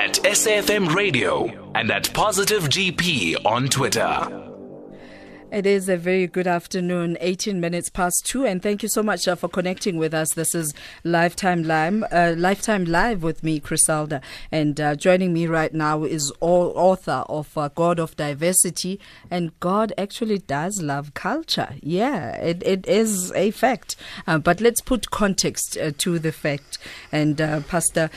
at SAFM Radio and at Positive GP on Twitter. It is a very good afternoon, 18 minutes past two, and thank you so much uh, for connecting with us. This is Lifetime Live, uh, Lifetime Live with me, Criselda, and uh, joining me right now is all author of uh, God of Diversity, and God actually does love culture. Yeah, it, it is a fact, uh, but let's put context uh, to the fact. And Pastor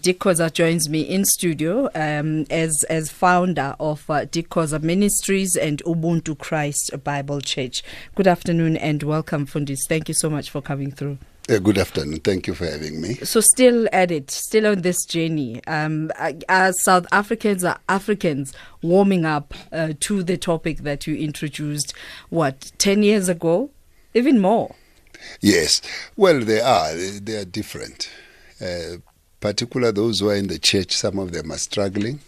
Dick Koza joins me in studio um, as as founder of Dick Koza Ministries and Ubuntu Christ. Bible Church. Good afternoon and welcome, Fundis. Thank you so much for coming through. Uh, good afternoon. Thank you for having me. So, still at it, still on this journey. Um, as South Africans are Africans warming up uh, to the topic that you introduced, what, 10 years ago? Even more? Yes. Well, they are. They are different. Uh, particularly those who are in the church, some of them are struggling.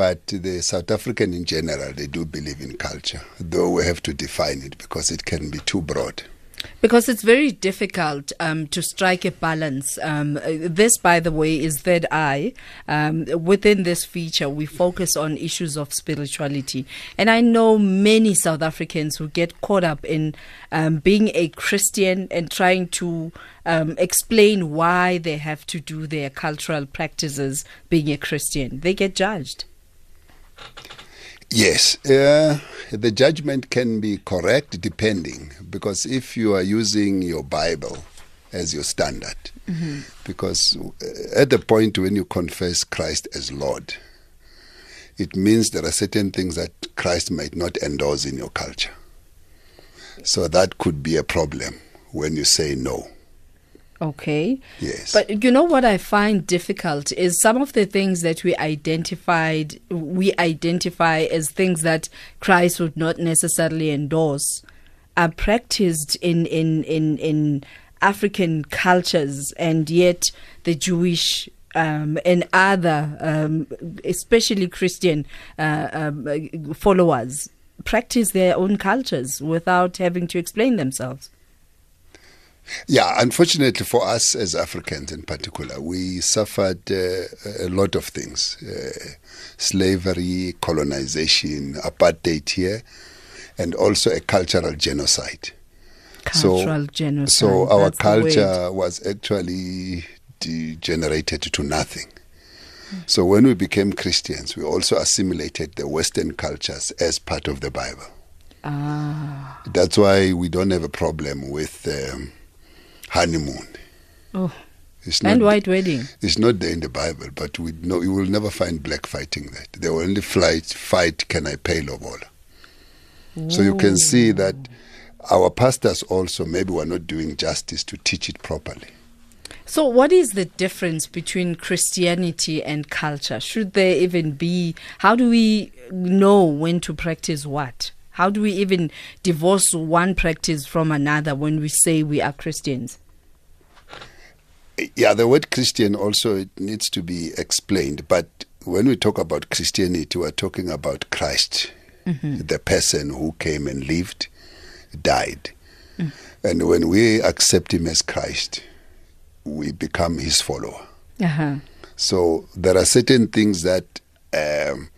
But the South African in general, they do believe in culture, though we have to define it because it can be too broad. Because it's very difficult um, to strike a balance. Um, this, by the way, is Third Eye. Um, within this feature, we focus on issues of spirituality. And I know many South Africans who get caught up in um, being a Christian and trying to um, explain why they have to do their cultural practices being a Christian. They get judged. Yes, uh, the judgment can be correct depending, because if you are using your Bible as your standard, mm-hmm. because uh, at the point when you confess Christ as Lord, it means there are certain things that Christ might not endorse in your culture. So that could be a problem when you say no. Okay. Yes. But you know what I find difficult is some of the things that we identified we identify as things that Christ would not necessarily endorse are practiced in in in in African cultures and yet the Jewish um, and other, um, especially Christian uh, um, followers, practice their own cultures without having to explain themselves. Yeah, unfortunately for us as Africans in particular, we suffered uh, a lot of things uh, slavery, colonization, apartheid here, and also a cultural genocide. Cultural so, genocide. So our culture was actually degenerated to nothing. So when we became Christians, we also assimilated the Western cultures as part of the Bible. Ah. That's why we don't have a problem with. Um, honeymoon. Oh. It's not, and white wedding. It's not there in the Bible, but we know you will never find black fighting that. They will only fight, fight can I pay lobola. So you can see that our pastors also maybe were not doing justice to teach it properly. So, what is the difference between Christianity and culture? Should there even be? How do we know when to practice what? How do we even divorce one practice from another when we say we are Christians? Yeah, the word Christian also it needs to be explained. But when we talk about Christianity, we're talking about Christ, mm-hmm. the person who came and lived, died. Mm. And when we accept him as Christ, we become his follower. Uh-huh. So there are certain things that um,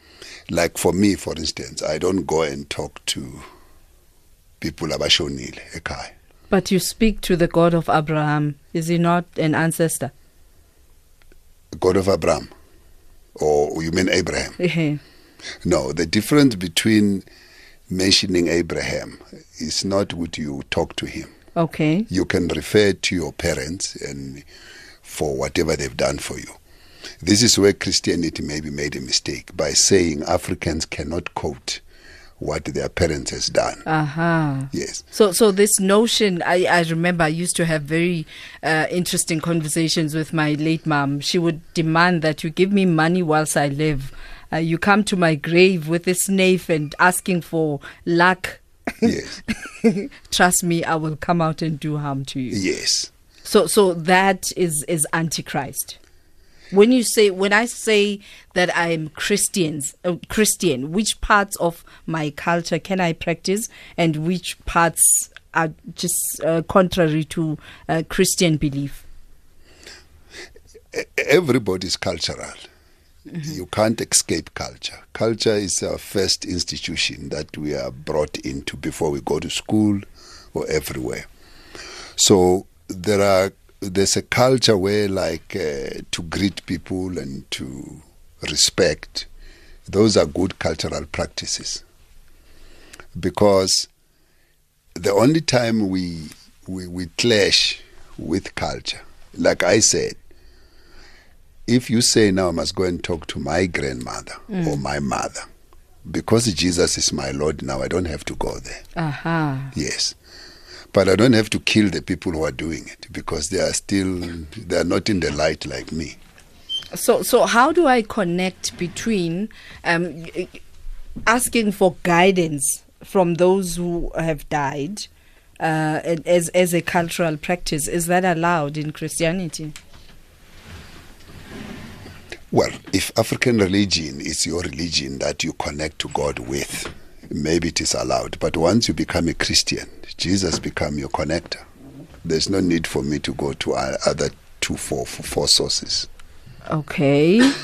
like for me, for instance, I don't go and talk to people about abashonile ekhaya. But you speak to the God of Abraham. Is he not an ancestor? God of Abraham? Or you mean Abraham? no, the difference between mentioning Abraham is not what you talk to him. Okay. You can refer to your parents and for whatever they've done for you. This is where Christianity maybe made a mistake by saying Africans cannot quote what their parents has done. Uh-huh. Yes. So, so this notion, I, I remember I used to have very uh, interesting conversations with my late mom. She would demand that you give me money whilst I live. Uh, you come to my grave with this knife and asking for luck. Yes. Trust me, I will come out and do harm to you. Yes. So, so that is is antichrist. When you say, when I say that I'm Christians, uh, Christian, which parts of my culture can I practice, and which parts are just uh, contrary to uh, Christian belief? Everybody is cultural. You can't escape culture. Culture is our first institution that we are brought into before we go to school or everywhere. So there are there's a culture where like uh, to greet people and to respect those are good cultural practices because the only time we we, we clash with culture like i said if you say now i must go and talk to my grandmother mm. or my mother because jesus is my lord now i don't have to go there uh-huh. yes but I don't have to kill the people who are doing it because they are still they are not in the light like me. So so how do I connect between um, asking for guidance from those who have died uh, as as a cultural practice? Is that allowed in Christianity? Well, if African religion is your religion that you connect to God with, maybe it is allowed. But once you become a Christian, Jesus become your connector. There's no need for me to go to other two, four, four sources. Okay.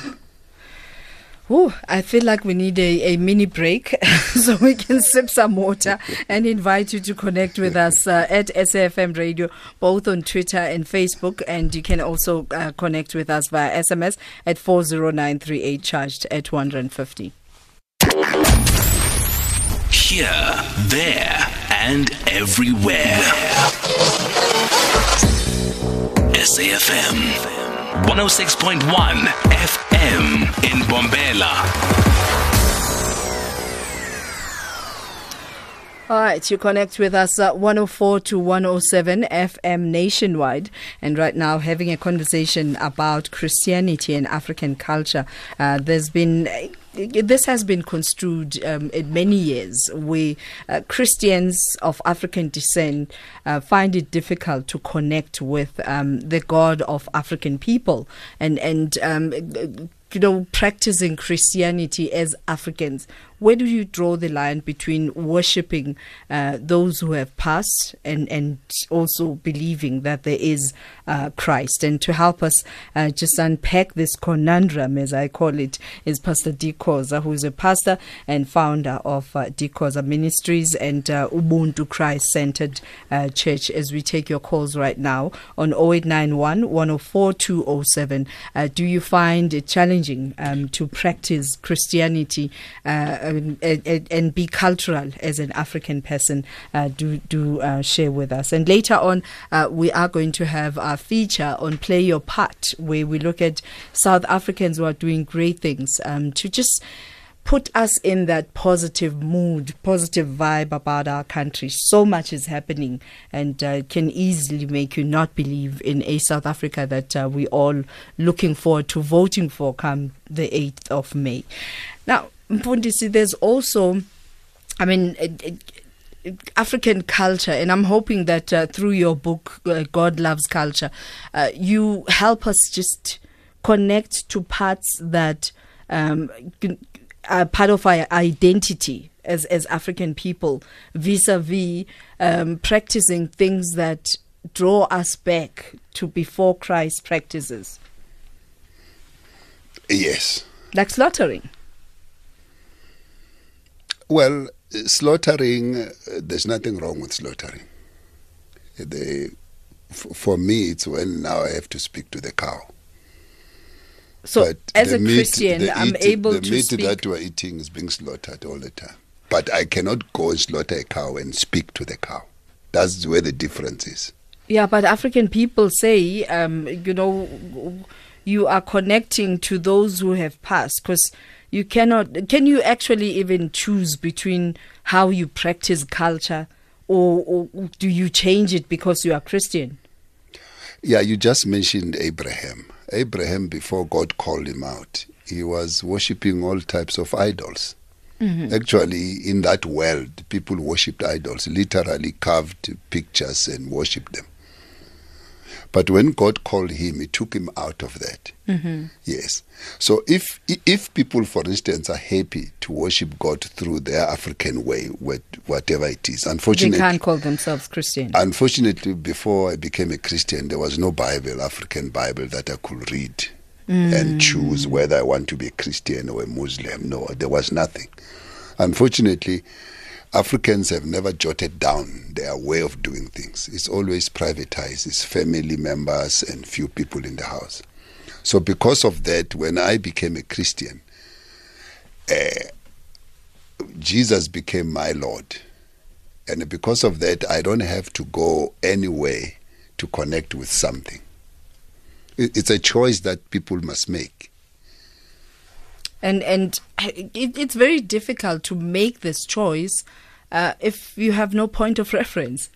Ooh, I feel like we need a, a mini break so we can sip some water and invite you to connect with us uh, at SAFM Radio, both on Twitter and Facebook. And you can also uh, connect with us via SMS at 40938, charged at 150 here, there, and everywhere. SAFM 106.1 FM in Mbombela. All right, you connect with us at 104 to 107 FM nationwide, and right now having a conversation about Christianity and African culture. Uh, there's been this has been construed um, in many years where uh, Christians of African descent uh, find it difficult to connect with um, the God of African people and and um, you know practicing Christianity as Africans where do you draw the line between worshipping uh, those who have passed and, and also believing that there is uh, Christ? And to help us uh, just unpack this conundrum, as I call it, is Pastor Dick Koza, who is a pastor and founder of uh, Dick Koza Ministries and uh, Ubuntu Christ Centered uh, Church. As we take your calls right now on 0891 104 207, uh, do you find it challenging um, to practice Christianity? Uh, um, and, and, be cultural as an African person, uh, do do uh, share with us. And later on, uh, we are going to have our feature on Play Your Part, where we look at South Africans who are doing great things um, to just put us in that positive mood, positive vibe about our country. So much is happening and uh, can easily make you not believe in a South Africa that uh, we all looking forward to voting for come the 8th of May. Now, Mfundisi, there's also, I mean, African culture, and I'm hoping that uh, through your book, uh, God Loves Culture, uh, you help us just connect to parts that um, are part of our identity as, as African people, vis a vis practicing things that draw us back to before Christ practices. Yes. Like slaughtering. Well, slaughtering, uh, there's nothing wrong with slaughtering. They, f- for me, it's when now I have to speak to the cow. So, but as a meat, Christian, I'm eat, able the to meat speak. that we're eating is being slaughtered all the time. But I cannot go and slaughter a cow and speak to the cow. That's where the difference is. Yeah, but African people say, um, you know, you are connecting to those who have passed because you cannot can you actually even choose between how you practice culture or, or do you change it because you are christian yeah you just mentioned abraham abraham before god called him out he was worshipping all types of idols Mm-hmm. Actually, in that world, people worshipped idols, literally carved pictures and worshipped them. But when God called him, He took him out of that. Mm-hmm. Yes. So if if people, for instance, are happy to worship God through their African way, whatever it is, unfortunately, they can't call themselves Christian. Unfortunately, before I became a Christian, there was no Bible, African Bible, that I could read. and choose whether I want to be a Christian or a Muslim. No, there was nothing. Unfortunately, Africans have never jotted down their way of doing things. It's always privatized. It's family members and few people in the house. So because of that, when I became a Christian, uh, Jesus became my Lord. And because of that, I don't have to go anywhere to connect with something. It's a choice that people must make. And and it, it's very difficult to make this choice uh, if you have no point of reference.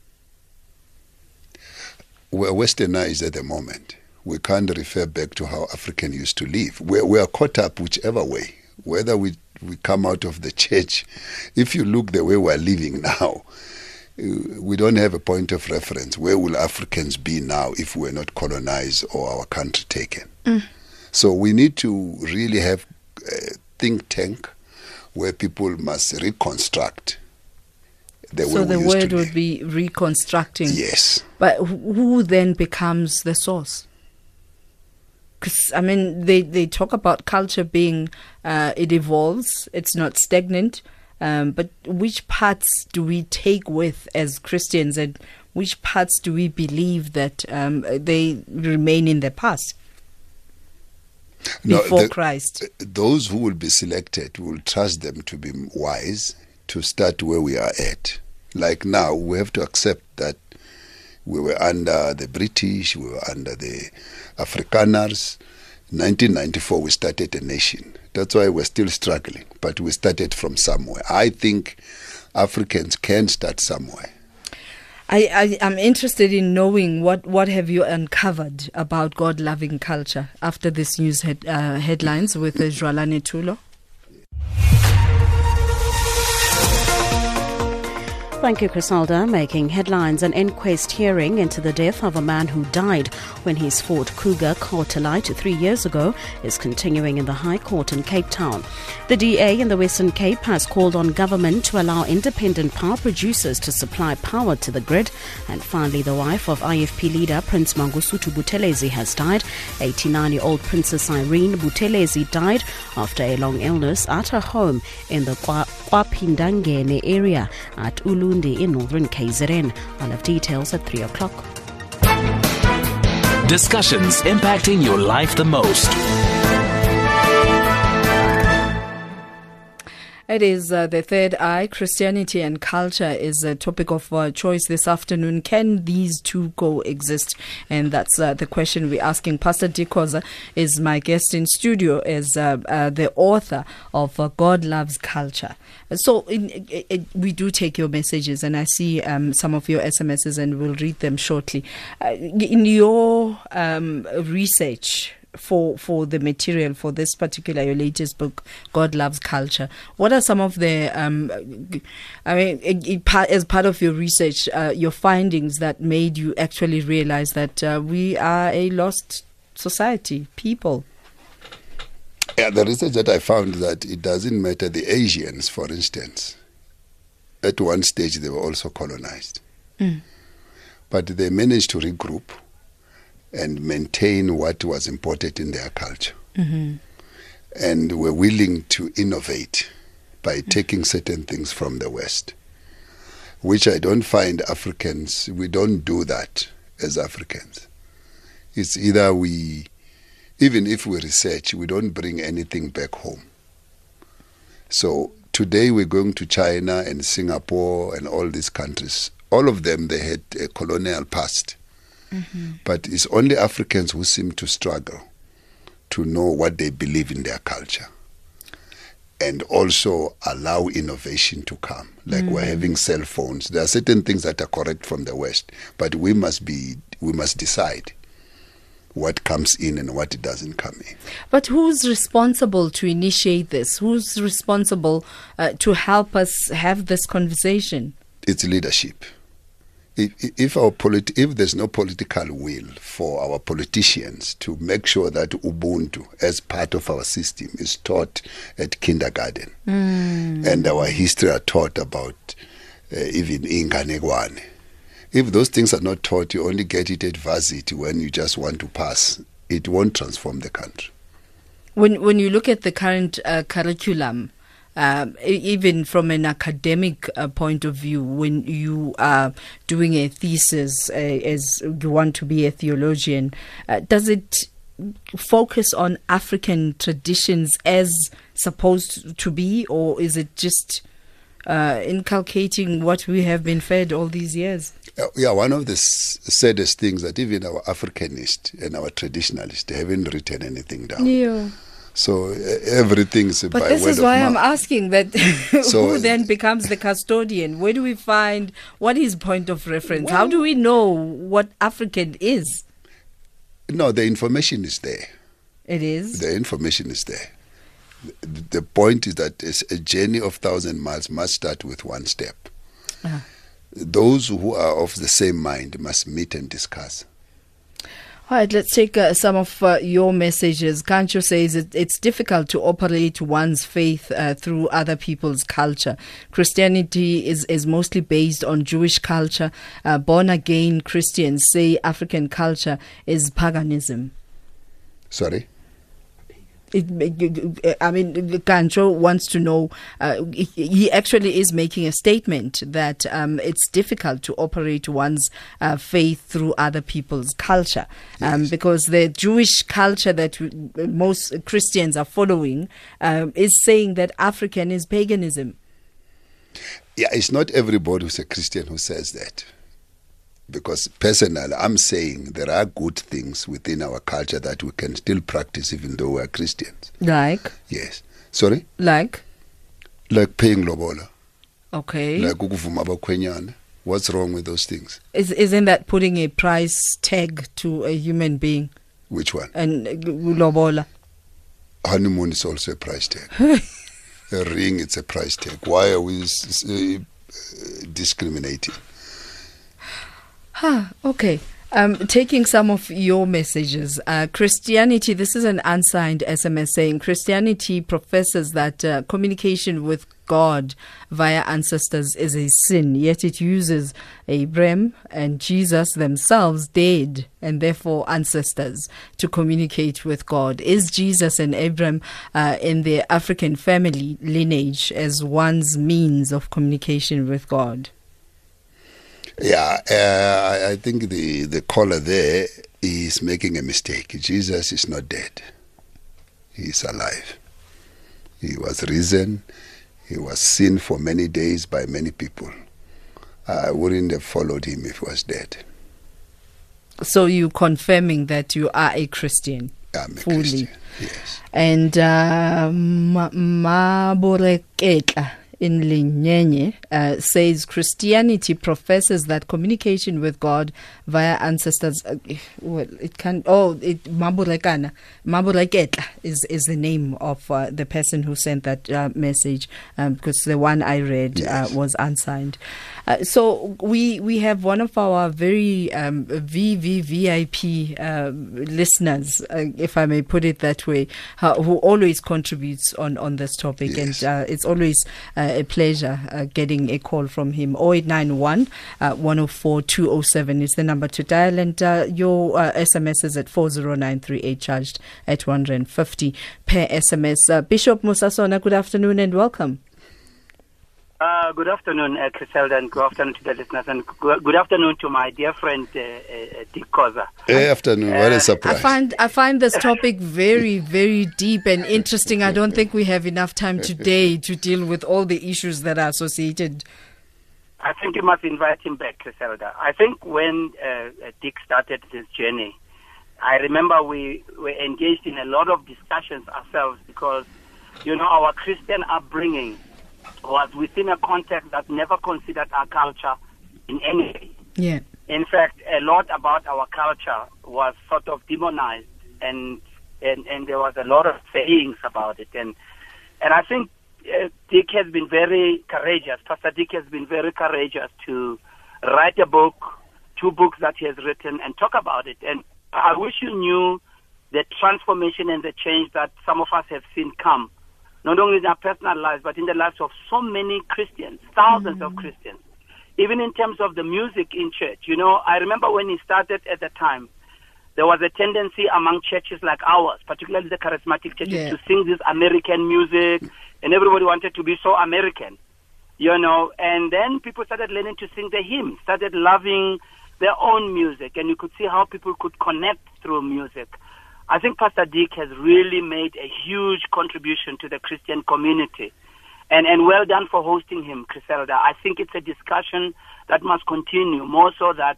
We're westernized at the moment. We can't refer back to how African used to live. We're, we are caught up whichever way, whether we, we come out of the church. If you look the way we're living now, uh, we don't have a point of reference. Where will Africans be now if we're not colonized or our country taken? So we need to really have a think tank where people must reconstruct the so the word would be reconstructing. Yes. But who who then becomes the source? Because I mean, they they talk about culture being uh, it evolves, it's not stagnant. Um, but which parts do we take with as Christians, and which parts do we believe that um, they remain in the past No, before the- Christ? those who will be selected will trust them to be wise to start where we are at. Like now, we have to accept that we were under the British, we were under the Afrikaners. 1994, we started a nation. That's why we're still struggling, but we started from somewhere. I think Africans can start somewhere. I, I am interested in knowing what what have you uncovered about God loving culture after this news head, uh, headlines with uh, Jwalane Tulo. Thank you, Criselda. Making headlines, an inquest hearing into the death of a man who died when his Ford Kuga caught alight three years ago is continuing in the High Court in Cape Town. The DA in the Western Cape has called on government to allow independent power producers to supply power to the grid. And finally, the wife of IFP leader Prince Mangosuthu Buthelezi has died. 89-year-old Princess Irene Buthelezi died after a long illness at her home in the KwaPhindangene area at Ulundi in northern KZN. I'll have details at 3 o'clock. Discussions impacting your life the most. It is uh, the third eye. Christianity and culture is a topic of uh, choice this afternoon. Can these two coexist? And that's uh, the question we're asking. Pastor Dick Koza is my guest in studio as uh, uh, the author of uh, God Loves Culture. So in, we do take your messages, and I see um, some of your SMSs, and we'll read them shortly. In your um, research, for for the material for this particular your latest book god loves culture. What are some of the um i mean it, it, as part of your research uh, your findings that made you actually realize that uh, we are a lost society people? Yeah, the research that I found that it doesn't matter the Asians, for instance. At one stage, they were also colonized, but they managed to regroup and maintain what was important in their culture, mm-hmm. and were willing to innovate by taking certain things from the West, which I don't find Africans. We don't do that as Africans. It's either we even if we research, we don't bring anything back home. So today we're going to China and Singapore and all these countries. All of them, they had a colonial past. But it's only Africans who seem to struggle to know what they believe in their culture and also allow innovation to come. Like we're having cell phones. There are certain things that are correct from the West, but we must be we must decide what comes in and what doesn't come in. but who's responsible to initiate this who's responsible uh, to help us have this conversation It's leadership. If, if our polit- if there's no political will for our politicians to make sure that Ubuntu, as part of our system, is taught at kindergarten, and our history are taught about uh, even Inganegwane. If those things are not taught, you only get it at varsity when you just want to pass. It won't transform the country. When when you look at the current uh, curriculum, um, even from an academic uh, point of view, when you are doing a thesis uh, as you want to be a theologian, uh, does it focus on African traditions as supposed to be, or is it just uh, inculcating what we have been fed all these years? Uh, yeah, one of the saddest things that even our Africanists and our traditionalists haven't written anything down. Yeah. So uh, everything's But by this word is why I'm asking that So- who then becomes the custodian? Where do we find what is point of reference? How do we know what African is? No, the information is there. It is. The information is there. The, the point is that it's a journey of thousand miles must start with one step. Ah. Those who are of the same mind must meet and discuss. All right, let's take uh, some of uh, your messages. Kancho says it, it's difficult to operate one's faith uh, through other people's culture. Christianity is, is mostly based on Jewish culture. Uh, born again Christians say African culture is paganism. Sorry? I mean, Kancho wants to know. Uh, he- he actually is making a statement that um, it's difficult to operate one's uh, faith through other people's culture, um, Yes. because the Jewish culture that most Christians are following um, is saying that African is paganism. Yeah, it's not everybody who's a Christian who says that. Because personally, I'm saying there are good things within our culture that we can still practice even though we are Christians. Like, Yes. Sorry? like, Like paying lobola, okay, like ukuvuma abakhwenyana. What's wrong with those things? is, isn't that putting a price tag to a human being Which one? and uh, lobola? honeymoon is also a price tag. a ring, it's a price tag. Why are we uh, discriminating? Ah, okay. Um, taking some of your messages, uh, Christianity, this is an unsigned SMS saying Christianity professes that uh, communication with God via ancestors is a sin, yet it uses Abraham and Jesus themselves dead and therefore ancestors to communicate with God. Is Jesus and Abraham uh, in the African family lineage as one's means of communication with God? Yeah, uh, I- think the, the caller there is making a mistake. Jesus is not dead, he is alive. He was risen, he was seen for many days by many people. I wouldn't have followed him if he was dead. So you confirming that you are a Christian I'm a Fully. Christian. Yes. and uh, Ma- Maboreketla in Linyenye uh, says Christianity professes that communication with God via ancestors. Uh, well, it can. Oh, it Maborekana Maboreketla is is the name of uh, the person who sent that uh, message um, because the one I read Yes. uh, was unsigned. Uh, so we we have one of our very um, VVVIP um listeners, uh, if I may put it that way, uh, who always contributes on, on this topic, Yes. and uh, it's always uh, a pleasure uh, getting a call from him. 0891 uh, 104 207 is the number to dial, and uh, your uh, SMS is at 40938, charged at 150 per SMS. Uh, Bishop Mosa Sono, good afternoon and welcome. Uh, good afternoon, uh, Criselda, and good afternoon to the listeners, and good, good afternoon to my dear friend uh, uh, Dick Koza. Hey, afternoon. what Uh, a I surprise. find I find this topic very very deep and interesting. I don't think we have enough time today to deal with all the issues that are associated. I think you must invite him back, Criselda. I think when uh, uh, Dick started this journey, I remember we were engaged in a lot of discussions ourselves because, you know, our Christian upbringing was within a context that never considered our culture in any way. Yeah. in fact, a lot about our culture was sort of demonized, and and, and there was a lot of sayings about it, and and I think uh, Dick has been very courageous. Pastor Dick has been very courageous to write a book, two books that he has written, and talk about it. And I wish you knew the transformation and the change that some of us have seen come, not only in our personal lives, but in the lives of so many Christians, 1000s of mm. Christians even in terms of the music in church. You know, I remember when he started at the time, there was a tendency among churches like ours, particularly the charismatic churches, Yeah. to sing this American music, and everybody wanted to be so American, you know. And then people started learning to sing the hymns, started loving their own music, and you could see how people could connect through music. I think Pastor Dick has really made a huge contribution to the Christian community. And, and well done for hosting him, Criselda. I think it's a discussion that must continue, more so that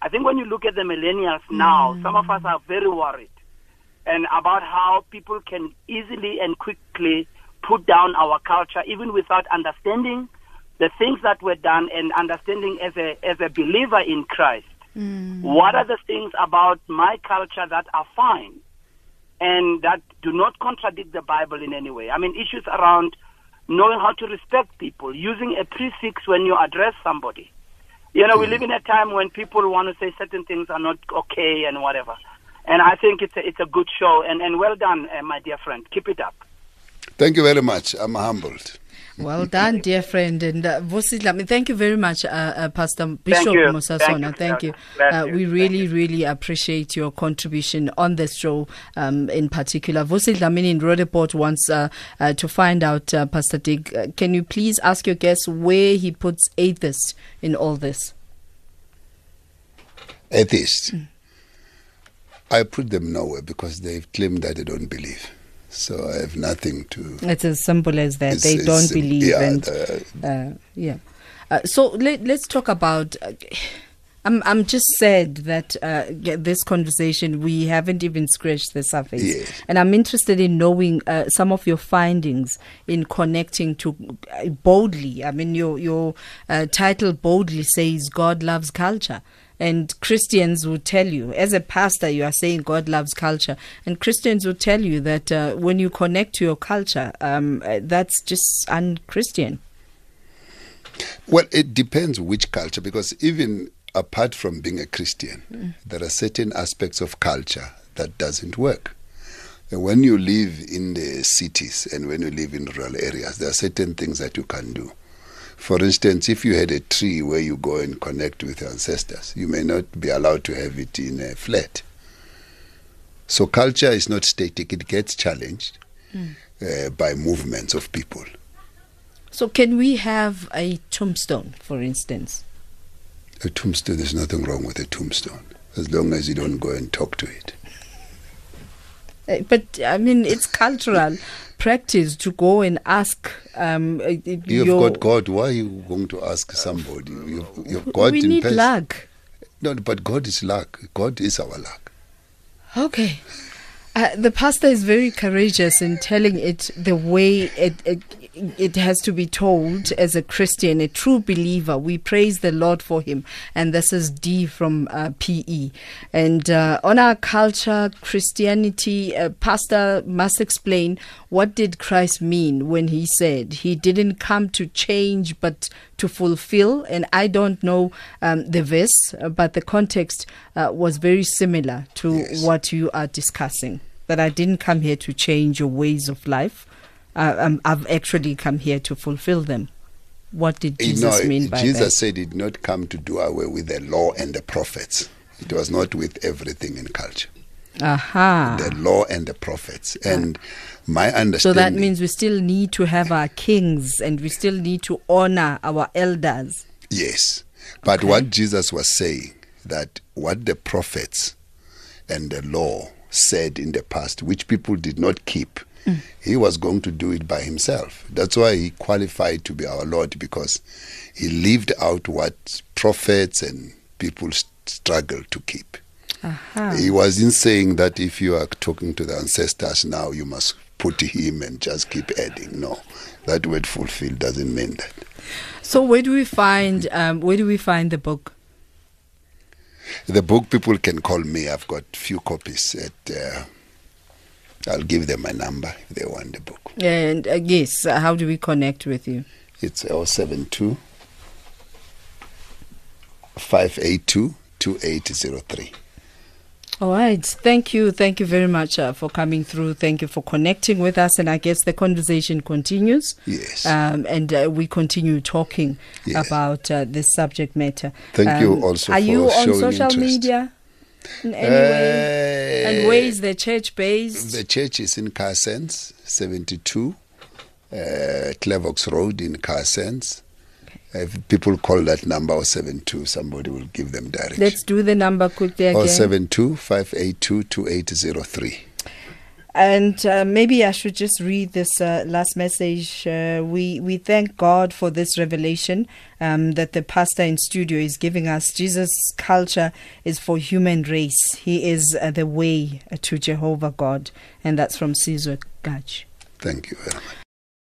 I think when you look at the millennials now, mm. some of us are very worried and about how people can easily and quickly put down our culture even without understanding the things that were done and understanding as a as a believer in Christ. Mm. What are the things about my culture that are fine and that do not contradict the Bible in any way? I mean, issues around knowing how to respect people, using a prefix when you address somebody. You know, we live in a time when people want to say certain things are not okay and whatever. And I think it's a, it's a good show. And, and well done, uh, my dear friend. Keep it up. Thank you very much. I'm humbled. Well done, dear friend. And uh, Vusi Dlamini, thank you very much, uh, uh, Pastor Bishop you. Mosa Sono. Thank Thank you, you. Uh, we really, really appreciate your contribution on this show um, in particular. Vusi Dlamini in Roodepoort wants uh, uh, to find out, uh, Pastor Dick, uh, can you please ask your guest where he puts atheists in all this? Atheists. I put them nowhere because they've claimed that they don't believe. So I have nothing to. It's as simple as that. They don't believe. yeah, and the- uh, yeah. Uh, so let, let's talk about. Uh, I'm I'm just sad that uh, this conversation we haven't even scratched the surface, Yes. and I'm interested in knowing uh, some of your findings in connecting to uh, boldly. I mean, your your uh, title boldly says God loves culture. And Christians will tell you, as a pastor, you are saying God loves culture. And Christians will tell you that uh, when you connect to your culture, um, uh, that's just unchristian. Well, it depends which culture, because even apart from being a Christian, there are certain aspects of culture that doesn't work. And when you live in the cities and when you live in rural areas, there are certain things that you can do. For instance, if you had a tree where you go and connect with your ancestors, you may not be allowed to have it in a flat. So culture is not static; it gets challenged uh, by movements of people. So, can we have a tombstone, for instance? A tombstone, there's nothing wrong with a tombstone as long as you don't go and talk to it. Uh, But I mean, it's cultural practice to go and ask. Um, uh, You've your, got God. Why are you going to ask somebody? You've, you've God we need person. luck. No, but God is luck. God is our luck. Okay. Uh, the pastor is very courageous in telling it the way it, it it has to be told as a Christian, a true believer. We praise the Lord for him. And this is D from uh, PE. And uh, on our culture, Christianity, a pastor must explain what did Christ mean when he said he didn't come to change but to fulfill. And I don't know um, the verse, uh, but the context uh, was very similar to Yes. what you are discussing. That I didn't come here to change your ways of life. Uh, um, I've actually come here to fulfill them. What did You Jesus know, mean by Jesus that? Jesus said he did not come to do away with the law and the prophets. It was not with everything in culture. Aha. The law and the prophets. And my understanding. So that means we still need to have our kings and we still need to honor our elders. Yes. But what Jesus was saying, that what the prophets and the law said in the past, which people did not keep, he was going to do it by himself. That's why he qualified to be our Lord because he lived out what prophets and people st- struggled to keep. Aha. He wasn't saying that if you are talking to the ancestors now, you must put him and just keep adding. No, that word fulfilled doesn't mean that. So where do we find um, where do we find the book? The book people can call me. I've got few copies. At uh, I'll give them my number if they want the book. And uh, yes, how do we connect with you? It's 072 582 2803. All right. Thank you. Thank you very much uh, for coming through. Thank you for connecting with us. And I guess the conversation continues. Yes. Um, and uh, we continue talking Yes. about uh, this subject matter. Thank you Um, also Are you on social interest. media? Anyway, Uh, and where is the church based? The church is in Carsens, 72, uh, Clevox Road in Carsens. If people call that number 072, somebody will give them direction. Let's do the number quickly again. 072 582 2803. And uh, maybe I should just read this uh, last message. Uh, we we thank God for this revelation um, that the pastor in studio is giving us. Jesus' culture is for human race. He is uh, the way to Jehovah God, and that's from Caesar Gaj. Thank you very much.